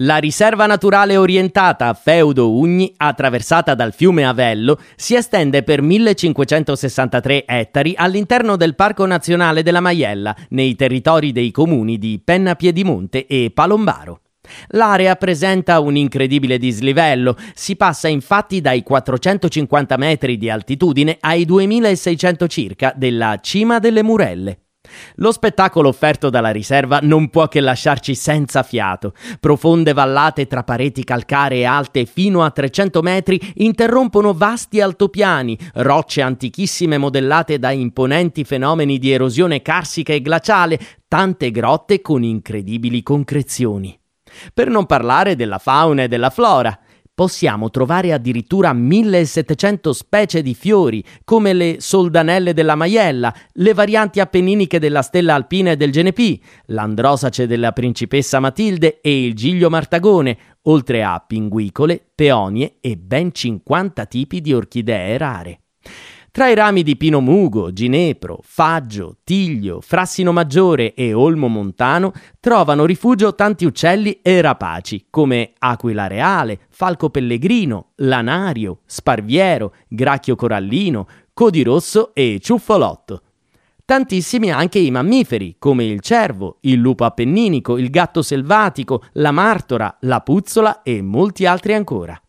La riserva naturale orientata a Feudo Ugni, attraversata dal fiume Avello, si estende per 1563 ettari all'interno del Parco Nazionale della Maiella, nei territori dei comuni di Penna Piedimonte e Palombaro. L'area presenta un incredibile dislivello, si passa infatti dai 450 metri di altitudine ai 2600 circa della cima delle Murelle. Lo spettacolo offerto dalla riserva non può che lasciarci senza fiato. Profonde vallate tra pareti calcaree alte fino a 300 metri interrompono vasti altopiani, rocce antichissime modellate da imponenti fenomeni di erosione carsica e glaciale, tante grotte con incredibili concrezioni. Per non parlare della fauna e della flora possiamo trovare addirittura 1700 specie di fiori, come le soldanelle della maiella, le varianti appenniniche della stella alpina e del genepì, l'androsace della principessa Matilde e il giglio martagone, oltre a pinguicole, peonie e ben 50 tipi di orchidee rare. Tra i rami di pino mugo, ginepro, faggio, tiglio, frassino maggiore e olmo montano trovano rifugio tanti uccelli e rapaci come aquila reale, falco pellegrino, lanario, sparviero, gracchio corallino, codirosso e ciuffolotto. Tantissimi anche i mammiferi, come il cervo, il lupo appenninico, il gatto selvatico, la martora, la puzzola e molti altri ancora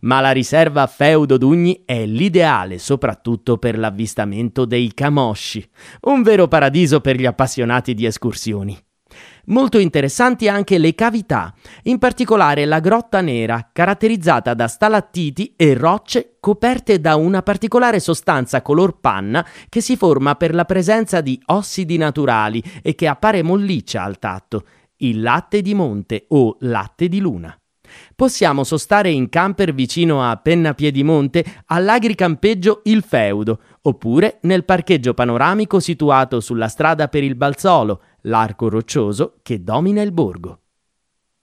ma la riserva Feudo d'Ugni è l'ideale soprattutto per l'avvistamento dei camosci, un vero paradiso per gli appassionati di escursioni. Molto interessanti anche le cavità, in particolare la grotta nera, caratterizzata da stalattiti e rocce coperte da una particolare sostanza color panna che si forma per la presenza di ossidi naturali e che appare molliccia al tatto, il latte di monte o latte di luna. Possiamo sostare in camper vicino a Penna Piedimonte all'agricampeggio Il Feudo, oppure nel parcheggio panoramico situato sulla strada per il Balzolo, l'arco roccioso che domina il borgo.